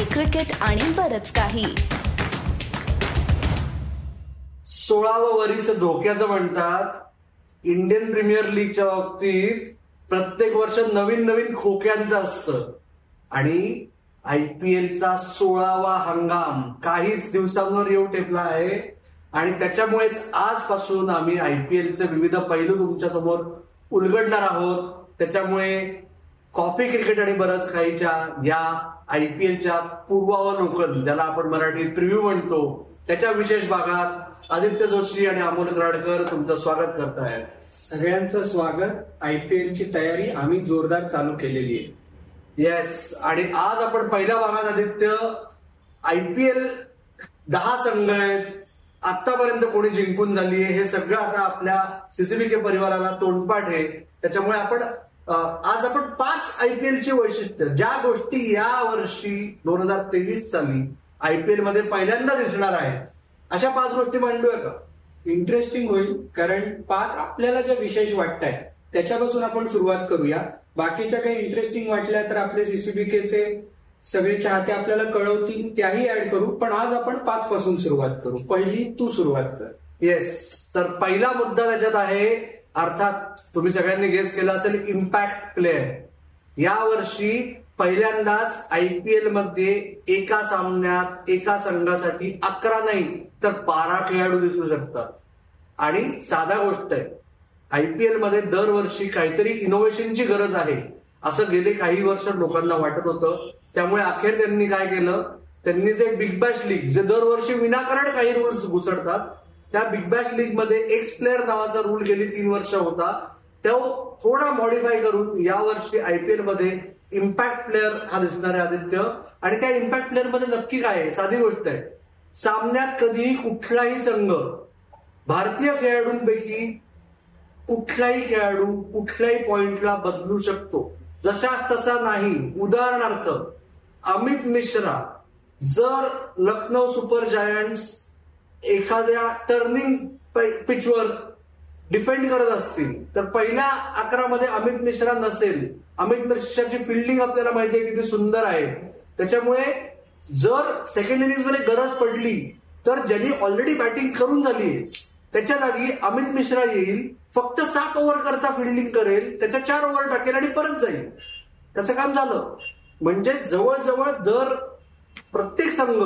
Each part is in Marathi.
हॉकी क्रिकेट आणि बरच काही. सोळावं वरीच धोक्याचं म्हणतात. इंडियन प्रीमियर लीगच्या बाबतीत प्रत्येक वर्ष नवीन नवीन खोक्यांचं असतं. आणि आय पी एलचा सोळावा हंगाम काहीच दिवसांवर येऊ ठेपला आहे. आणि त्याच्यामुळेच आजपासून आम्ही आय पी एलचे विविध पैलू तुमच्यासमोर उलगडणार आहोत. त्याच्यामुळे कॉफी क्रिकेट आणि बरंच काहीच्या या आय पी एलच्या पूर्वावलोकन ज्याला आपण मराठीत प्रिव्ह्यू म्हणतो त्याच्या विशेष भागात आदित्य जोशी आणि अमोल कराडकर तुमचं स्वागत करतायत सगळ्यांचं स्वागत आयपीएल ची तयारी आम्ही जोरदार चालू केलेली आहे. येस आणि आज आपण पहिल्या भागात आदित्य आयपीएल दहा संघ आहेत. आतापर्यंत कोणी जिंकून झाली आहे हे सगळं आता आपल्या सीसीबी के परिवाराला तोंडपाठ आहे. त्याच्यामुळे आपण आज आपण पाच आयपीएलची वैशिष्ट्य ज्या गोष्टी या वर्षी दोन हजार तेवीस साली आयपीएलमध्ये पहिल्यांदा दिसणार आहेत अशा पाच गोष्टी मांडूया का? इंटरेस्टिंग होईल कारण पाच आपल्याला ज्या विशेष वाटत आहेत त्याच्यापासून आपण सुरुवात करूया. बाकीच्या काही इंटरेस्टिंग वाटल्या तर आपले सीसीबीकेचे सगळे चाहते आपल्याला कळवतील त्याही ऍड करू. पण आज आपण पाच पासून सुरुवात करू. पहिली तू सुरुवात कर. येस तर पहिला मुद्दा त्याच्यात आहे अर्थात तुम्ही सगळ्यांनी गेस केलं असेल इम्पॅक्ट प्लेअर या वर्षी पहिल्यांदाच आयपीएलमध्ये एका सामन्यात एका संघासाठी अकरा नाही तर बारा खेळाडू दिसू शकतात. आणि साधा गोष्ट आहे आयपीएलमध्ये दरवर्षी काहीतरी इनोव्हेशनची गरज आहे असं गेले काही वर्ष लोकांना वाटत होतं. त्यामुळे अखेर त्यांनी काय केलं त्यांनी जे बिग बॅश लीग जे दरवर्षी विनाकारण काही रूल्स घुसडतात त्या बिग बॅश लीगमध्ये एक्स प्लेअर नावाचा रूल गेली तीन वर्ष होता. तो थोडा मॉडीफाय करून यावर्षी आयपीएलमध्ये इम्पॅक्ट प्लेअर हा दिसणार आहे आदित्य. आणि त्या इम्पॅक्ट प्लेअरमध्ये नक्की काय आहे? साधी गोष्ट आहे. सामन्यात कधीही कुठलाही संघ भारतीय खेळाडूंपैकी कुठलाही खेळाडू कुठल्याही पॉइंटला बदलू शकतो. जशास तसा नाही. उदाहरणार्थ अमित मिश्रा जर लखनौ सुपर जायंट्स एखाद्या टर्निंग पिचवर डिफेंड करत असतील तर पहिल्या अकरामध्ये अमित मिश्रा नसेल. अमित मिश्राची फिल्डिंग आपल्याला माहिती आहे किती सुंदर आहे. त्याच्यामुळे जर सेकंड इनिंगमध्ये गरज पडली तर ज्यांनी ऑलरेडी बॅटिंग करून झाली आहे त्याच्या जागी अमित मिश्रा येईल फक्त सात ओव्हर करता फिल्डिंग करेल त्याच्या चार ओव्हर टाकेल आणि परत जाईल. त्याचं काम झालं. म्हणजे जवळजवळ दर प्रत्येक संघ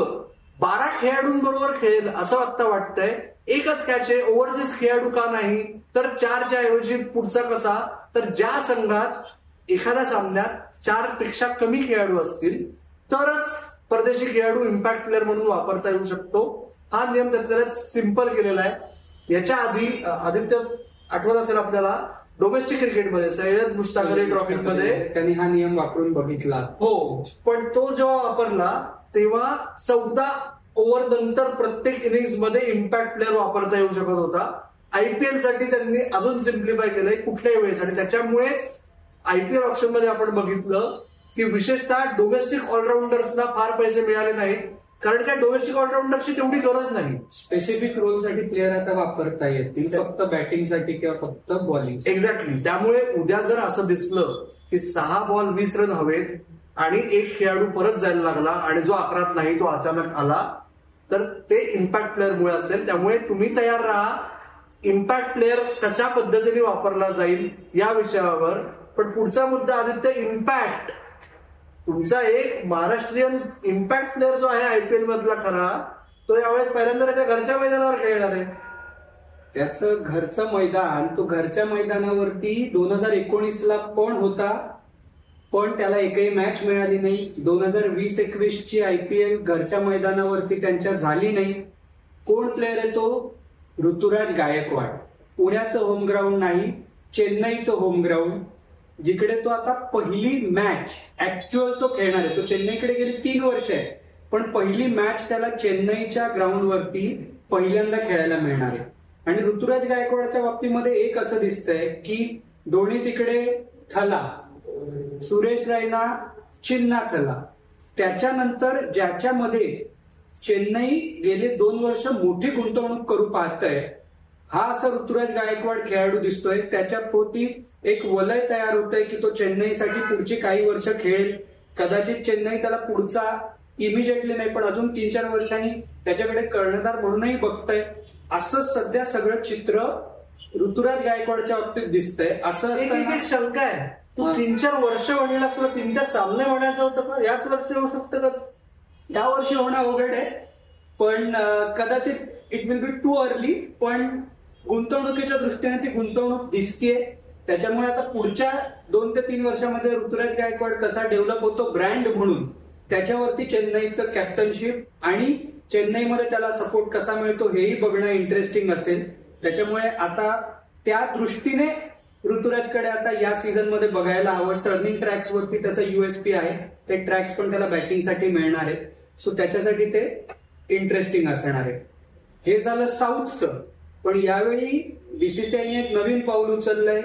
बारा खेळाडूंबरोबर खेळेल असं आता वाटतंय. एकच कॅच आहे. ओव्हरसीज खेळाडू का नाही? तर चारच्या ऐवजी पुढचा कसा? तर ज्या संघात एखाद्या सामन्यात चारपेक्षा कमी खेळाडू असतील तरच परदेशी खेळाडू इम्पॅक्ट प्लेअर म्हणून वापरता येऊ शकतो. हा नियम त्याच्यात सिंपल केलेला आहे. याच्या आधी आदित्य आठवत असेल आपल्याला डोमेस्टिक क्रिकेटमध्ये सय्यद मुश्ताक अली ट्रॉफीमध्ये त्यांनी हा नियम वापरून बघितला. हो पण तो जेव्हा वापरला तेव्हा चौदा ओव्हर नंतर प्रत्येक इनिंग्समध्ये इम्पॅक्ट प्लेअर वापरता येऊ शकत होता. आयपीएलसाठी त्यांनी अजून सिम्प्लिफाय केलंय कुठल्याही वेळेस आणि त्याच्यामुळेच आयपीएल ऑप्शनमध्ये आपण बघितलं की विशेषतः डोमेस्टिक ऑलराऊंडर्सना फार पैसे मिळाले नाहीत. कारण काय डोमेस्टिक ऑलराऊंडरची तेवढी गरज नाही. स्पेसिफिक रोलसाठी प्लेअर आता वापरता येतील फक्त बॅटिंगसाठी किंवा फक्त बॉलिंग एक्झॅक्टली त्यामुळे उद्या जर असं दिसलं की सहा बॉल वीस रन हवेत आणि एक खेळाडू परत जायला लागला आणि जो अकरात नाही तो अचानक आला तर ते इम्पॅक्ट प्लेअरमुळे असेल. त्यामुळे तुम्ही तयार राहा. इम्पॅक्ट प्लेअर कशा पद्धतीने वापरला जाईल या विषयावर. पण पुढचा मुद्दा आदित्य इम्पॅक्ट तुमचा एक महाराष्ट्रीयन इम्पॅक्ट प्लेअर जो आहे आयपीएल मधला खरा तो यावेळेस पहिल्यांदा त्याच्या घरच्या मैदानावर खेळणार आहे. त्याचं घरचं मैदान तो घरच्या मैदानावरती दोन हजार एकोणीस ला पण होता. पण त्याला एकही मॅच मिळाली नाही. दोन हजार वीस एकवीस ची आयपीएल घरच्या मैदानावरती त्यांच्या झाली नाही. कोण प्लेअर आहे तो? ऋतुराज गायकवाड. पुण्याचं होम ग्राउंड नाही चेन्नईचं होम ग्राउंड जिकडे तो आता पहिली मॅच ऍक्च्युअल तो खेळणार आहे. तो चेन्नईकडे गेली तीन वर्ष आहे. पण पहिली मॅच त्याला चेन्नईच्या ग्राउंडवरती पहिल्यांदा खेळायला मिळणार आहे. आणि ऋतुराज गायकवाडच्या बाबतीमध्ये एक असं दिसतंय की दोन्ही तिकडे थला. सुरेश रायना चिन्ना थला त्याच्यानंतर ज्याच्यामध्ये चेन्नई गेले दोन वर्ष मोठी गुंतवणूक करू पाहतंय हा असा ऋतुराज गायकवाड खेळाडू दिसतोय. त्याच्या पोटी एक वलय तयार होतंय की तो चेन्नईसाठी पुढची काही वर्ष खेळेल. कदाचित चेन्नई त्याला पुढचा इमिजिएटली नाही पण अजून तीन चार वर्षांनी त्याच्याकडे कर्णधार म्हणूनही बघतोय. असं सध्या सगळं चित्र ऋतुराज गायकवाडच्या बाबतीत दिसतंय. असं शंका आहे. तू तीन चार वर्ष म्हणला तुला तीन चार सामने म्हणायचं होतं पण याच वर्षी होऊ शकतं का? या वर्षी होणं अवघड आहे. पण कदाचित it will be too early पण गुंतवणुकीच्या दृष्टीने ती गुंतवणूक दिसतीये. त्याच्यामुळे आता पुढच्या दोन ते तीन वर्षामध्ये ऋतुराज गायकवाड कसा डेव्हलप होतो ब्रँड म्हणून त्याच्यावरती चेन्नईचं कॅप्टनशिप आणि चेन्नईमध्ये त्याला सपोर्ट कसा मिळतो हेही बघणं इंटरेस्टिंग असेल. त्याच्यामुळे आता त्या दृष्टीने ऋतुराजकडे आता या सीझनमध्ये बघायला हवं. टर्निंग ट्रॅक्स वरती त्याचा युएसपी आहे. ते ट्रॅक्स पण त्याला बॅटिंगसाठी मिळणार आहेत. सो त्याच्यासाठी ते इंटरेस्टिंग असणार आहे हे झालं साऊथचं पण यावेळी बीसीसीआयने एक नवीन पाऊल उचललंय.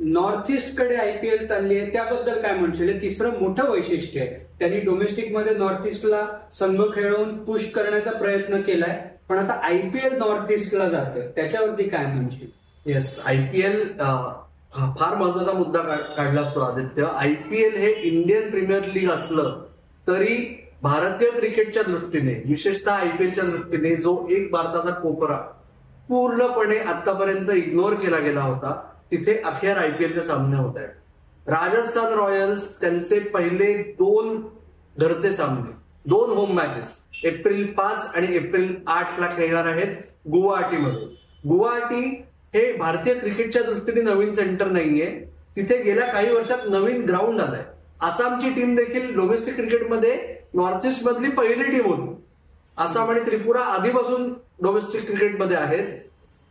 नॉर्थ ईस्टकडे आयपीएल चालली आहे. त्याबद्दल काय म्हणशील? तिसरं मोठं वैशिष्ट्य आहे. त्यांनी डोमेस्टिकमध्ये नॉर्थ ईस्टला संघ खेळवून पुश करण्याचा प्रयत्न केलाय. पण आता आयपीएल नॉर्थ ईस्टला जातोय. त्याच्यावरती काय म्हणशील? येस आयपीएल फार महत्त्वाचा मुद्दा काढला असतो आदित्य. आय पी आयपीएल हे इंडियन प्रीमियर लीग असलं तरी भारतीय क्रिकेटच्या दृष्टीने विशेषतः आयपीएलच्या दृष्टीने जो एक भारताचा कोपरा पूर्णपणे आतापर्यंत इग्नोर केला गेला होता तिथे अखेर आयपीएलचे सामने होत आहेत. राजस्थान रॉयल्स त्यांचे पहिले दोन घरचे सामने दोन होम मॅचेस एप्रिल पाच आणि एप्रिल आठ ला खेळणार आहेत गुवाहाटीमध्ये. गुवाहाटी हे भारतीय क्रिकेटच्या दृष्टीने नवीन सेंटर नाहीये. तिथे गेल्या काही वर्षात नवीन ग्राउंड आलंय. आसामची टीम देखील डोमेस्टिक क्रिकेटमध्ये नॉर्थ ईस्ट मधली पहिली टीम होती. आसाम आणि त्रिपुरा आधीपासून डोमेस्टिक क्रिकेटमध्ये आहेत.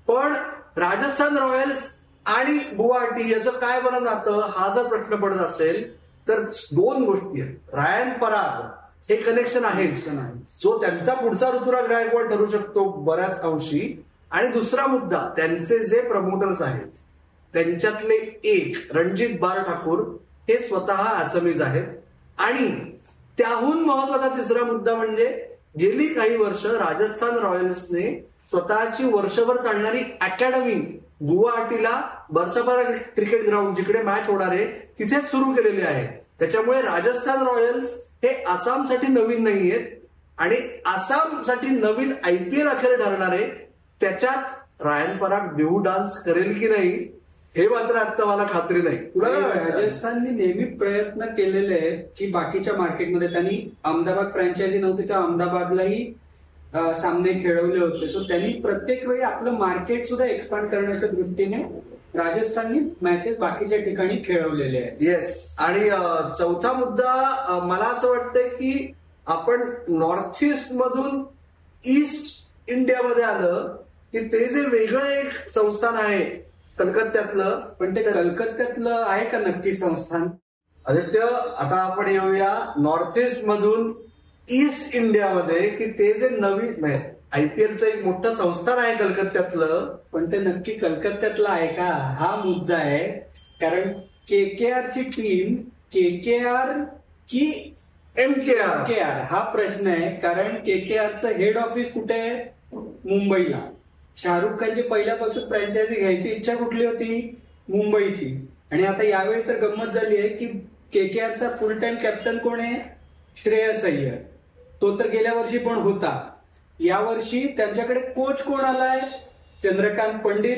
पण राजस्थान रॉयल्स आणि गुवाहाटी याचं काय बरं नातं हा जर प्रश्न पडत असेल तर दोन गोष्टी आहेत. रायन पराग हे कनेक्शन आहे जो त्यांचा पुढचा ऋतुराज गायकवाड ठरू शकतो बऱ्याच अंशी. आणि दुसरा मुद्दा त्यांचे जे प्रमोटर्स आहेत त्यांच्यातले एक रणजित बार ठाकूर हे स्वतः आसामीज आहेत. आणि त्याहून महत्त्वाचा तिसरा मुद्दा म्हणजे गेली काही वर्ष राजस्थान रॉयल्सने स्वतःची वर्षभर चालणारी अकॅडमी गुवाहाटीला बर्सापारा क्रिकेट ग्राउंड जिकडे मॅच होणार आहे तिथेच सुरू केलेली आहे. त्याच्यामुळे राजस्थान रॉयल्स हे आसामसाठी नवीन नाही आहेत आणि आसामसाठी नवीन आयपीएल अखेर ठरणार आहे त्याच्यात रायन पराग बिहू डान्स करेल की नाही हे मात्र आता मला खात्री नाही. वाटतं? राजस्थानने नेहमी प्रयत्न केलेले आहेत की बाकीच्या मार्केटमध्ये त्यांनी अहमदाबाद फ्रँचायझी नव्हती तर अहमदाबादलाही सामने खेळवले होते. सो त्यांनी प्रत्येक वेळी आपलं मार्केट सुद्धा एक्सपांड करण्याच्या दृष्टीने राजस्थाननी मॅचेस बाकीच्या ठिकाणी खेळवलेले आहेत. येस आणि चौथा मुद्दा मला असं वाटतंय की आपण नॉर्थ ईस्ट मधून ईस्ट इंडियामध्ये आलं की ते जे वेगळं एक संस्थान आहे कलकत्त्यातलं पण ते कलकत्त्यातलं आहे का नक्की संस्थान? आदित्य आता आपण येऊया नॉर्थ ईस्ट मधून ईस्ट इंडियामध्ये की ते जे नवीन आयपीएलचं एक मोठं संस्थान आहे कलकत्त्यातलं. पण ते नक्की कलकत्त्यातलं आहे का? हा मुद्दा आहे. कारण के के आर ची टीम के के आर की M K R K R हा प्रश्न आहे. कारण के के आरचं हेड ऑफिस कुठे आहे? मुंबईला. शाहरुख खानची पहिल्यापासून फ्रँचायझी घ्यायची इच्छा कुठली होती? मुंबईची. आणि आता यावेळी तर गंमत झाली आहे की के के आरचा फुल टाइम कॅप्टन कोण आहे? श्रेयस अय्यर. तो तर गेल्या वर्षी पण होता. यावर्षी त्यांच्याकडे कोच कोण आलाय? चंद्रकांत पंडित.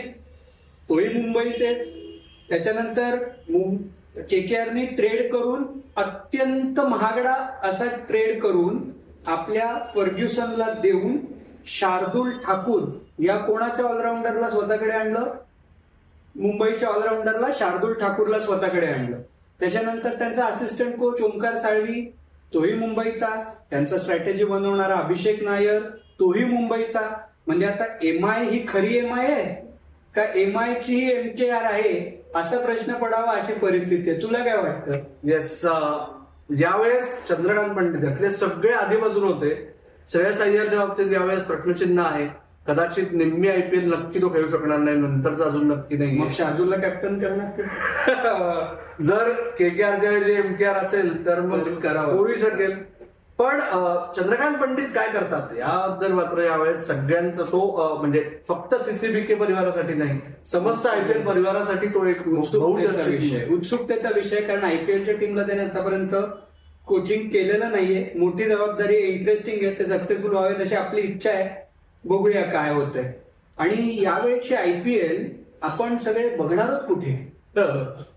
तोही मुंबईचेच त्याच्यानंतर के के आरने ट्रेड करून अत्यंत महागडा असा ट्रेड करून आपल्या फर्ग्युसनला देऊन शार्दुल ठाकूर या कोणाच्या ऑलराऊंडरला स्वतःकडे आणलं? मुंबईच्या ऑलराऊंडरला शार्दुल ठाकूरला स्वतःकडे आणलं. त्याच्यानंतर त्यांचा असिस्टंट कोच ओंकार साळवी तोही मुंबईचा. त्यांचा स्ट्रॅटेजी बनवणारा अभिषेक नायर तोही मुंबईचा. म्हणजे आता एम आय ही खरी एम आय आहे? का एम आय ची ही एम के आर आहे? असा प्रश्न पडावा अशी परिस्थिती आहे. तुला काय वाटतं? येस यावेळेस चंद्रकांत पंडित यातले सगळे आधीपासून होते. सगळ्या सह्याच्या बाबतीत यावेळेस प्रश्नचिन्ह आहे. कदाचित निम्मी आयपीएल नक्की तो खेळू शकणार नाही नंतरचं अजून नक्की नाही मग शार्दूलला कॅप्टन करणार जर के? के आरच्या ऐवजी एम के आर असेल तर मग. होऊ शकेल. पण चंद्रकांत पंडित काय करतात? याबद्दल मात्र यावेळेस सगळ्यांचा तो म्हणजे फक्त सीसीबी के परिवारासाठी नाही समस्त आयपीएल परिवारासाठी तो एक विषय उत्सुकतेचा विषय कारण आयपीएलच्या टीमला त्याने आतापर्यंत कोचिंग केलेलं नाहीये. मोठी जबाबदारी इंटरेस्टिंग आहे ते सक्सेसफुल व्हावे तशी आपली इच्छा आहे. बघूया काय होतंय. आणि यावेळची आयपीएल आपण सगळे बघणार आहोत कुठे?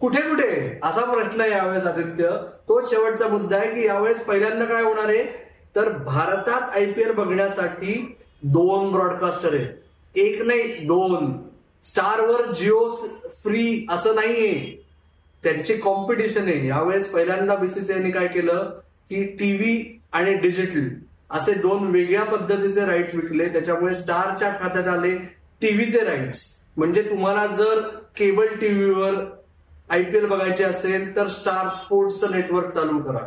कुठे कुठे? असा प्रश्न आहे यावेळेस आदित्य. तो शेवटचा मुद्दा आहे की यावेळेस पहिल्यांदा काय होणार आहे? तर भारतात आयपीएल बघण्यासाठी दोन ब्रॉडकास्टर आहेत. एक नाही दोन. स्टारवर जिओ फ्री असं नाहीये. त्यांची कॉम्पिटिशन आहे. यावेळेस पहिल्यांदा बीसीसीआयने काय केलं? की टीव्ही आणि डिजिटल असे दोन वेगळ्या पद्धतीचे राईट्स विकले. त्याच्यामुळे स्टारच्या खात्यात आले टीव्हीचे राईट्स म्हणजे तुम्हाला जर केबल टीव्हीवर आयपीएल बघायचे असेल तर स्टार स्पोर्ट्सचं नेटवर्क चालू करा.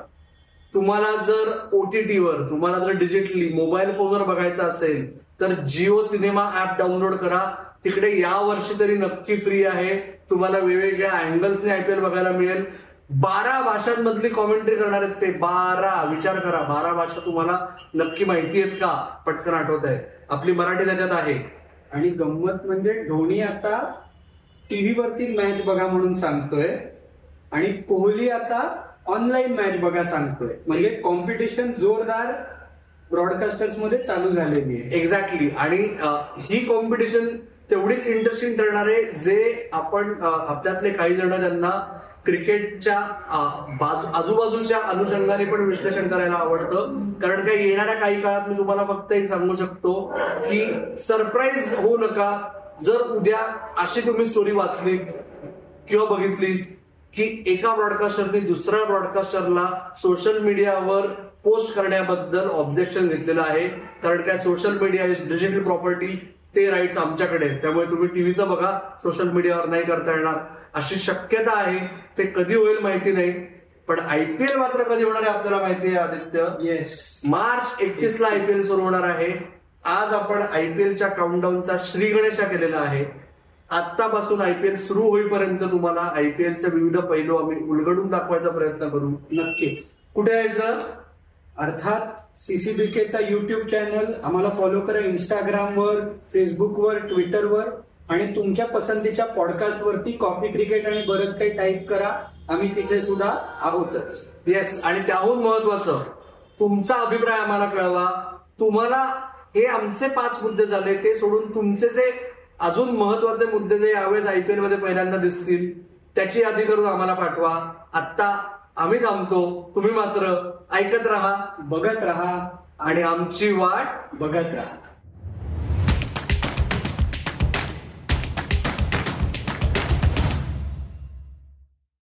तुम्हाला जर ओटीटीवर तुम्हाला जर डिजिटली मोबाईल फोनवर बघायचं असेल तर जिओ सिनेमा ऍप डाउनलोड करा. तिकडे या वर्षी तरी नक्की फ्री आहे. तुम्हाला वेगवेगळ्या अँगल्सने आयपीएल बघायला मिळेल. बारा भाषांमधली कॉमेंट्री करणार आहेत ते. बारा विचार करा. बारा भाषा तुम्हाला नक्की माहिती आहेत का? पटकन आठवत आहे. आपली मराठी त्याच्यात आहे. आणि गंमत म्हणजे धोनी आता टीव्हीवरती मॅच बघा म्हणून सांगतोय आणि कोहली आता ऑनलाईन मॅच बघा सांगतोय. म्हणजे कॉम्पिटिशन जोरदार ब्रॉडकास्टर्समध्ये चालू झालेली आहे. एक्झॅक्टली आणि ही कॉम्पिटिशन तेवढीच इंटरेस्टिंग ठरणार आहे जे आपण आपल्यातले काही जण ज्यांना क्रिकेटच्या बाजू आजूबाजूच्या अनुषंगाने पण विश्लेषण करायला आवडतं. कारण काही येणाऱ्या काही काळात मी तुम्हाला फक्त एक सांगू शकतो की सरप्राईज होऊ नका. जर उद्या अशी तुम्ही स्टोरी वाचलीत किंवा बघितलीत की एका ब्रॉडकास्टरने दुसऱ्या ब्रॉडकास्टरला सोशल मीडियावर पोस्ट करण्याबद्दल ऑब्जेक्शन घेतलेलं आहे. कारण काय सोशल मीडिया डिजिटल प्रॉपर्टी ते राईट्स आमच्याकडे आहेत. त्यामुळे तुम्ही टीव्हीचं बघा. सोशल मीडियावर नाही करता येणार. अशी शक्यता आहे ते कधी होईल माहिती नाही. पण आयपीएल मात्र कधी होणार आहे आपल्याला माहिती आहे आदित्य? येस मार्च एकतीस. ला आयपीएल सुरू होणार आहे. आज आपण आयपीएलच्या काउंटडाऊनचा श्री गणेशा केलेला आहे. आतापासून आयपीएल सुरू होईपर्यंत तुम्हाला आयपीएलचे विविध पैलू आम्ही उलगडून दाखवायचा प्रयत्न करू. नक्कीच. कुठे यायचं अर्थात सीसीबीकेचा युट्यूब चॅनल आम्हाला फॉलो करा. इंस्टाग्रामवर फेसबुकवर ट्विटरवर आणि तुमच्या पसंतीच्या पॉडकास्टवरती कॉफी क्रिकेट आणि बरंच काही टाईप करा. आम्ही तिथे सुद्धा आहोतच. येस आणि त्याहून महत्वाचं तुमचा अभिप्राय आम्हाला कळवा. तुम्हाला हे आमचे पाच मुद्दे झाले ते सोडून तुमचे जे अजून महत्त्वाचे मुद्दे जे यावेळेस आयपीएलमध्ये पहिल्यांदा दिसतील त्याची यादी करून आम्हाला पाठवा. आत्ता आम्ही थांबतो तुम्ही मात्र ऐकत राहा बघत राहा आणि आमची वाट बघत राहा.